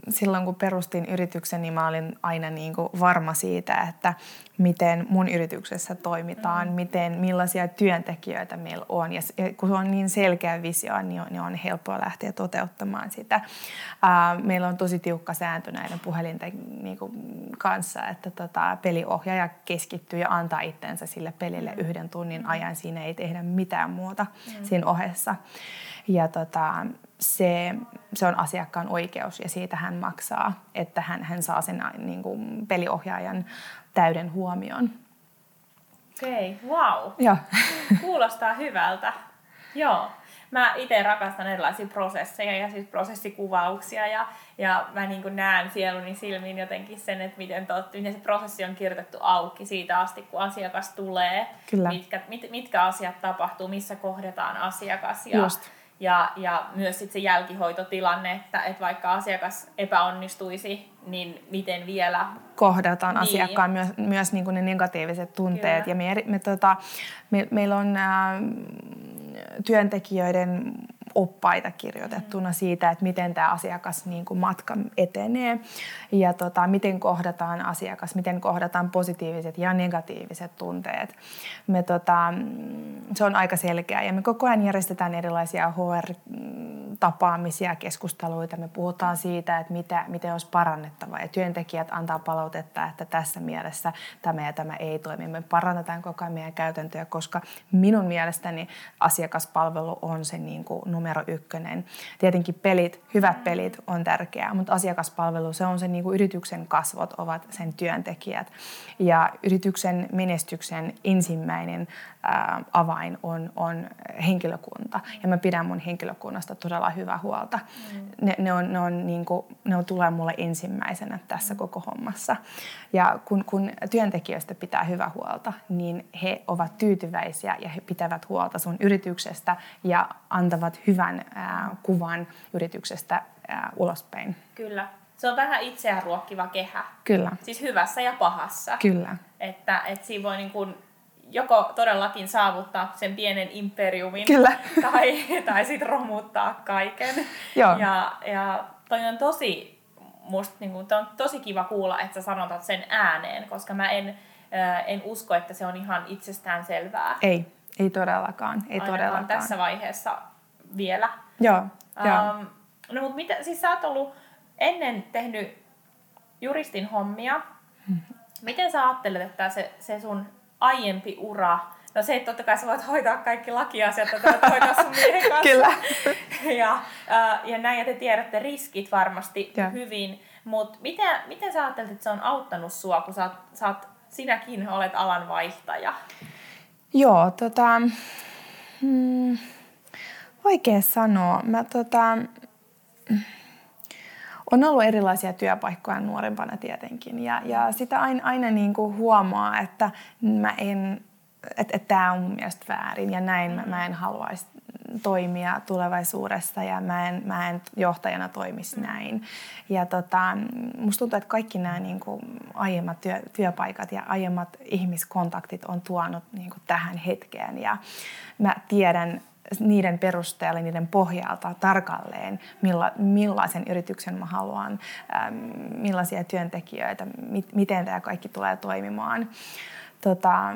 silloin kun perustin yrityksen, niin mä olin aina niin kuin varma siitä, että miten mun yrityksessä toimitaan, mm. miten, millaisia työntekijöitä meillä on. Ja kun se on niin selkeä visio, niin on, niin on helppoa lähteä toteuttamaan sitä. Ää, meillä on tosi tiukka sääntö näiden puhelinten niin kuin, kanssa, että tota, peliohjaaja keskittyy ja antaa itsensä sille pelille mm. yhden tunnin mm. ajan. Siinä ei tehdä mitään muuta mm. siinä ohessa. Ja tota, se, se on asiakkaan oikeus ja siitä hän maksaa, että hän, hän saa sen niin kuin peliohjaajan täyden huomion. Okei, okay, wow. Joo. (laughs) Kuulostaa hyvältä. Joo. Mä itse rakastan erilaisia prosesseja ja siis prosessikuvauksia ja, ja mä niin näen sieluni silmiin jotenkin sen, että miten, tot, miten se prosessi on kirjoitettu auki siitä asti, kun asiakas tulee. Kyllä. Mitkä, mit, mitkä asiat tapahtuu, missä kohdetaan asiakas. Ja, Just ja, ja myös sit se jälkihoitotilanne, että, että vaikka asiakas epäonnistuisi, niin miten vielä... Kohdataan niin. asiakkaan myös, myös niin kuin ne negatiiviset tunteet. Kyllä. Ja me, me, tota, me, meillä on ä, työntekijöiden oppaita kirjoitettuna mm. siitä, että miten tämä asiakas niin kuin matka etenee ja tota, miten kohdataan asiakas, miten kohdataan positiiviset ja negatiiviset tunteet. Me, tota, se on aika selkeä ja me koko ajan järjestetään erilaisia HR-tapaamisia, keskusteluita. Me puhutaan siitä, että mitä, miten olisi parannettava ja työntekijät antaa palautetta, että tässä mielessä tämä ja tämä ei toimi. Me parannetaan koko ajan meidän käytäntöjä, koska minun mielestäni asiakaspalvelu on se niin kuin numero ykkönen. Tietenkin pelit, hyvät pelit on tärkeää, mutta asiakaspalvelu, se on se niin kuin yrityksen kasvot, ovat sen työntekijät. Ja yrityksen menestyksen ensimmäinen ää, avain on, on henkilökunta. Ja mä pidän mun henkilökunnasta todella hyvää huolta. Mm. Ne, ne, on, ne, on, niin kuin, ne on, tulee mulle ensimmäisenä tässä koko hommassa. Ja kun, kun työntekijöistä pitää hyvää huolta, niin he ovat tyytyväisiä ja he pitävät huolta sun yrityksestä ja antavat hyvän ää, kuvan yrityksestä ää, ulospäin. Kyllä. Se on vähän itseään ruokkiva kehä. Kyllä. Siis hyvässä ja pahassa. Kyllä. Että, että siinä voi niin kuin joko todellakin saavuttaa sen pienen imperiumin Kyllä. (laughs) tai, tai sitten romuttaa kaiken. Joo. Ja, ja toi on tosi musta niin kuin, on tosi kiva kuulla, että sä sanotat sen ääneen, koska mä en, äh, en usko, että se on ihan itsestään selvää. Ei, ei todellakaan. Ei Ainakaan todellakaan. tässä vaiheessa vielä. Joo, joo. Um, no mutta mitä, siis sä oot ollut ennen tehnyt juristin hommia. Miten sä ajattelet, että se, se sun aiempi ura, no se, että totta kai sä voit hoitaa kaikki lakiasiat, että voit hoitaa sun miehen kanssa. Kyllä. (laughs) ja, äh, ja näin, ja te tiedätte riskit varmasti Joo. hyvin, mutta miten, miten sä ajattelet, että se on auttanut sua, kun sä, sä oot, sinäkin olet alan vaihtaja? Joo, tota, hmm, vaikea sanoa. Mä tota, on ollut erilaisia työpaikkoja nuorempana tietenkin. Ja, ja sitä aina, aina niin kuin huomaa, että mä en, että, että tämä on mun mielestä väärin. Ja näin mä, mä en haluaisi toimia tulevaisuudessa ja mä en, mä en johtajana toimisi näin. Ja tota, musta tuntuu, että kaikki nämä niin kuin aiemmat työ, työpaikat ja aiemmat ihmiskontaktit on tuonut niin kuin tähän hetkeen. Ja mä tiedän niiden perusteella, niiden pohjalta tarkalleen, milla, millaisen yrityksen mä haluan, millaisia työntekijöitä, mit, miten tämä kaikki tulee toimimaan. Tota,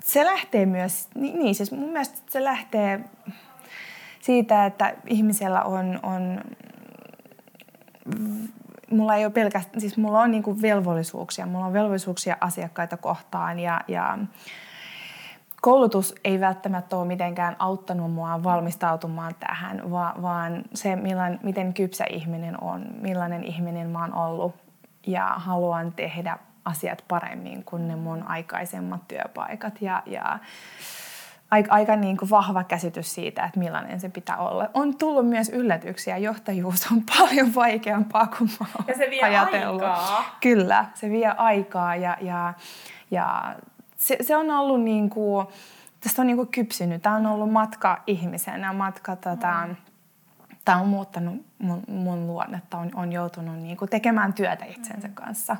se lähtee myös, niin, niin siis mun mielestä se lähtee siitä, että ihmisellä on, on mulla ei ole pelkästään, siis mulla on niinku velvollisuuksia, mulla on velvollisuuksia asiakkaita kohtaan ja, ja koulutus ei välttämättä ole mitenkään auttanut mua valmistautumaan tähän, vaan, vaan se, millan, miten kypsä ihminen on, millainen ihminen mä oon ollut ja haluan tehdä asiat paremmin kuin ne mun aikaisemmat työpaikat ja, ja aika, aika niin kuin vahva käsitys siitä, että millainen se pitää olla. On tullut myös yllätyksiä. Johtajuus on (laughs) paljon vaikeampaa kuin mä Ja se vie ajatellut. aikaa. Kyllä, se vie aikaa ja, ja, ja se, se on ollut niin kuin, tästä on niin kuin kypsynyt. Tämä on ollut matka ihmisenä, matka tota, Mm. tämä on muuttanut mun, mun luonnetta, on, on joutunut niin kuin tekemään työtä itsensä kanssa.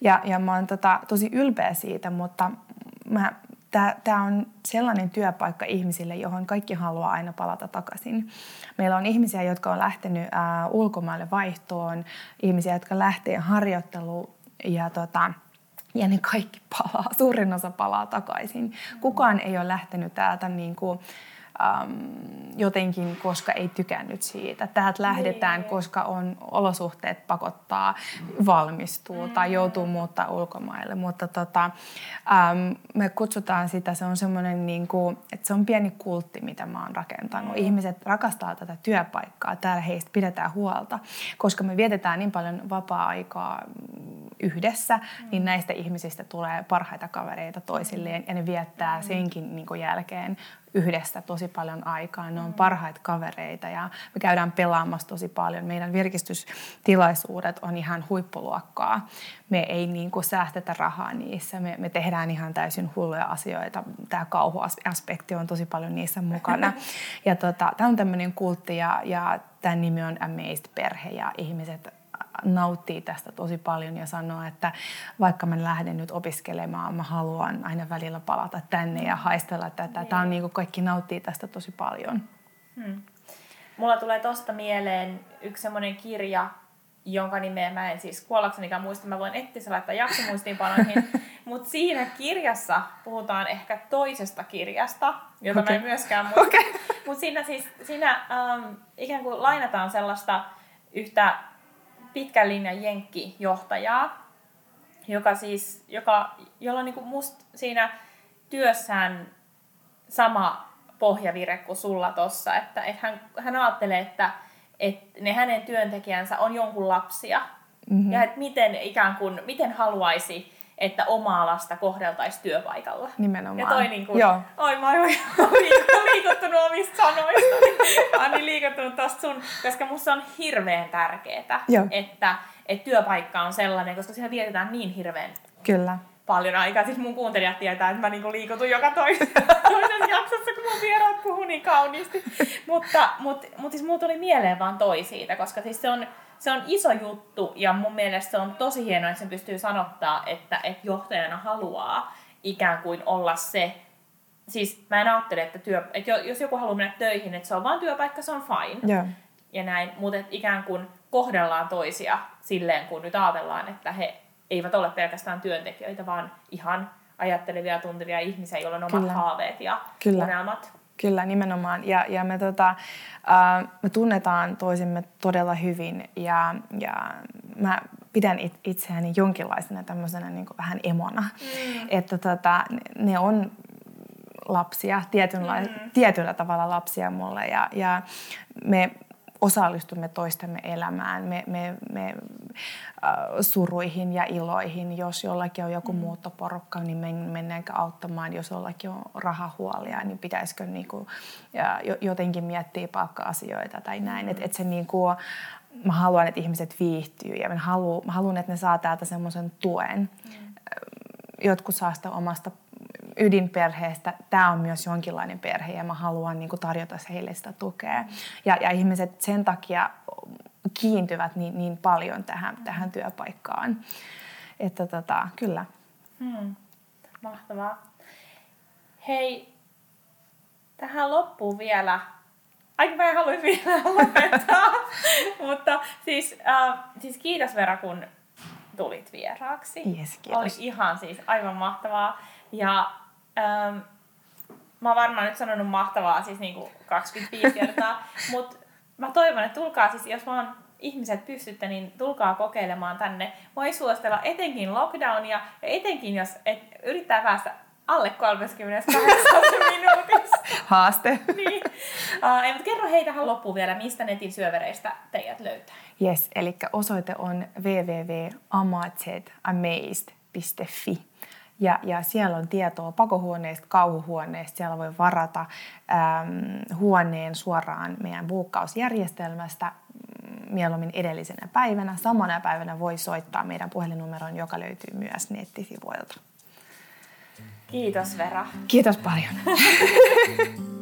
Ja, ja mä oon tota, tosi ylpeä siitä, mutta mä, tämä on sellainen työpaikka ihmisille, johon kaikki haluaa aina palata takaisin. Meillä on ihmisiä, jotka on lähtenyt ää, ulkomaille vaihtoon, ihmisiä, jotka lähtee harjoitteluun ja tota, ja ne kaikki palaa, suurin osa palaa takaisin. Kukaan ei ole lähtenyt täältä niin kuin, äm, jotenkin, koska ei tykännyt siitä. Täältä lähdetään, Niin. koska on olosuhteet pakottaa, valmistuu mm. tai joutuu muuttaa ulkomaille. Mutta tota, äm, me kutsutaan sitä, se on semmoinen, niin kuin, että se on pieni kultti, mitä mä oon rakentanut. Mm. Ihmiset rakastaa tätä työpaikkaa, täällä heistä pidetään huolta, koska me vietetään niin paljon vapaa-aikaa yhdessä, mm. niin näistä ihmisistä tulee parhaita kavereita toisilleen ja ne viettää senkin niin kuin jälkeen yhdessä tosi paljon aikaa. Ne on parhaita kavereita ja me käydään pelaamassa tosi paljon. Meidän virkistystilaisuudet on ihan huippuluokkaa. Me ei niin kuin säästetä rahaa niissä. Me, me tehdään ihan täysin hulluja asioita. Tämä kauhuaspekti on tosi paljon niissä mukana. (laughs) Ja tota, tämä on tämmöinen kultti ja, ja tämän nimi on Amazed Perhe ja ihmiset nauttii tästä tosi paljon ja sanoo, että vaikka mä lähden nyt opiskelemaan, mä haluan aina välillä palata tänne ja haistella tätä. Tämä on niin kuin kaikki nauttii tästä tosi paljon. Hmm. Mulla tulee tosta mieleen yksi semmoinen kirja, jonka nimeä mä en siis kuollaksenikaan muista, mä voin etsiä laittaa jaksomuistiinpanoihin. (laughs) Mutta siinä kirjassa puhutaan ehkä toisesta kirjasta, jota okay. mä en myöskään muista. Okei. Mutta siinä siis siinä, ähm, ikään kuin lainataan sellaista yhtä pitkän linjan jenkkijohtajaa, joka siis, joka, jolla on niinku must siinä työssään sama pohjavire kuin sulla tossa, että et hän, hän ajattelee, että et ne hänen työntekijänsä on jonkun lapsia. Mm-hmm. Ja että miten ikään kuin, miten haluaisi, että omaa lasta kohdeltaisiin työpaikalla. Nimenomaan. Ja toi niinku, Joo. oi mä oon liik- liikuttunut omista sanoista. Mä oon niin liikuttunut tosta sun, koska musta on hirveän tärkeetä, Joo. että, että työpaikka on sellainen, koska siellä vietetään niin hirveän Kyllä. paljon aikaa. Siis mun kuuntelijat tietää, että mä niinku liikutun joka toisessa, (laughs) toisessa jaksossa, kun mun vieraat puhuu niin kauniisti. Mutta mut, mut siis mulla tuli mieleen vaan toi siitä, koska siis se on, se on iso juttu ja mun mielestä se on tosi hienoa, että sen pystyy sanottaa, että, että johtajana haluaa ikään kuin olla se, siis mä en ajattele, että, työ, että jo- jos joku haluaa mennä töihin, että se on vaan työpaikka, se on fine Joo. ja näin, mutta ikään kuin kohdellaan toisia silleen, kun nyt ajatellaan, että he eivät ole pelkästään työntekijöitä, vaan ihan ajattelevia ja tuntevia ihmisiä, joilla on omat Kyllä. haaveet ja Kyllä. unelmat. Kyllä, nimenomaan. Ja, ja me, tota, äh, me tunnetaan toisimme todella hyvin ja, ja mä pidän it, itseäni jonkinlaisena tämmöisenä niin vähän emona. Mm. Että tota, ne on lapsia, tietynla- mm. tietyllä tavalla lapsia mulle ja, ja me osallistumme toistemme elämään, me, me, me äh, suruihin ja iloihin. Jos jollakin on joku mm. muuttoporukka, niin men, mennäänkö auttamaan. Jos jollakin on rahahuolia, niin pitäisikö niinku, ja, jotenkin miettiä palkka-asioita tai näin. Mm. Et, et se niinku, mä haluan, että ihmiset viihtyy ja mä haluan, mä haluan että ne saa täältä semmoisen tuen. Mm. Jotkut saa sitä omasta ydinperheestä, tämä on myös jonkinlainen perhe ja mä haluan niin kuin, tarjota heille sitä tukea. Ja, ja ihmiset sen takia kiintyvät niin, niin paljon tähän, tähän työpaikkaan. Että tota, kyllä. Hmm. Mahtavaa. Hei, tähän loppuun vielä. Aika mä haluaisin vielä (laughs) lopettaa. (laughs) Mutta siis, äh, siis kiitos Vera, kun tulit vieraaksi. Yes, kiitos. Oli ihan siis aivan mahtavaa. Ja ähm, mä oon varmaan nyt sanonut mahtavaa siis niinku 25 kertaa, (laughs) mutta mä toivon, että tulkaa siis, jos vaan ihmiset pystytte, niin tulkaa kokeilemaan tänne. Voi suositella etenkin lockdownia ja etenkin, jos et yrittää päästä alle 38 (laughs) minuutissa. Haaste. (laughs) niin. Uh, mutta kerro hei tähän loppuun vielä, mistä netin syövereistä teidät löytää. Yes, eli osoite on www.amazed.fi. Ja, ja siellä on tietoa pakohuoneista, kauhuhuoneista. Siellä voi varata äm, huoneen suoraan meidän buukkausjärjestelmästä mm, mieluummin edellisenä päivänä. Samana päivänä voi soittaa meidän puhelinnumeroon, joka löytyy myös nettisivuilta. Kiitos Vera. Kiitos paljon. (laughs)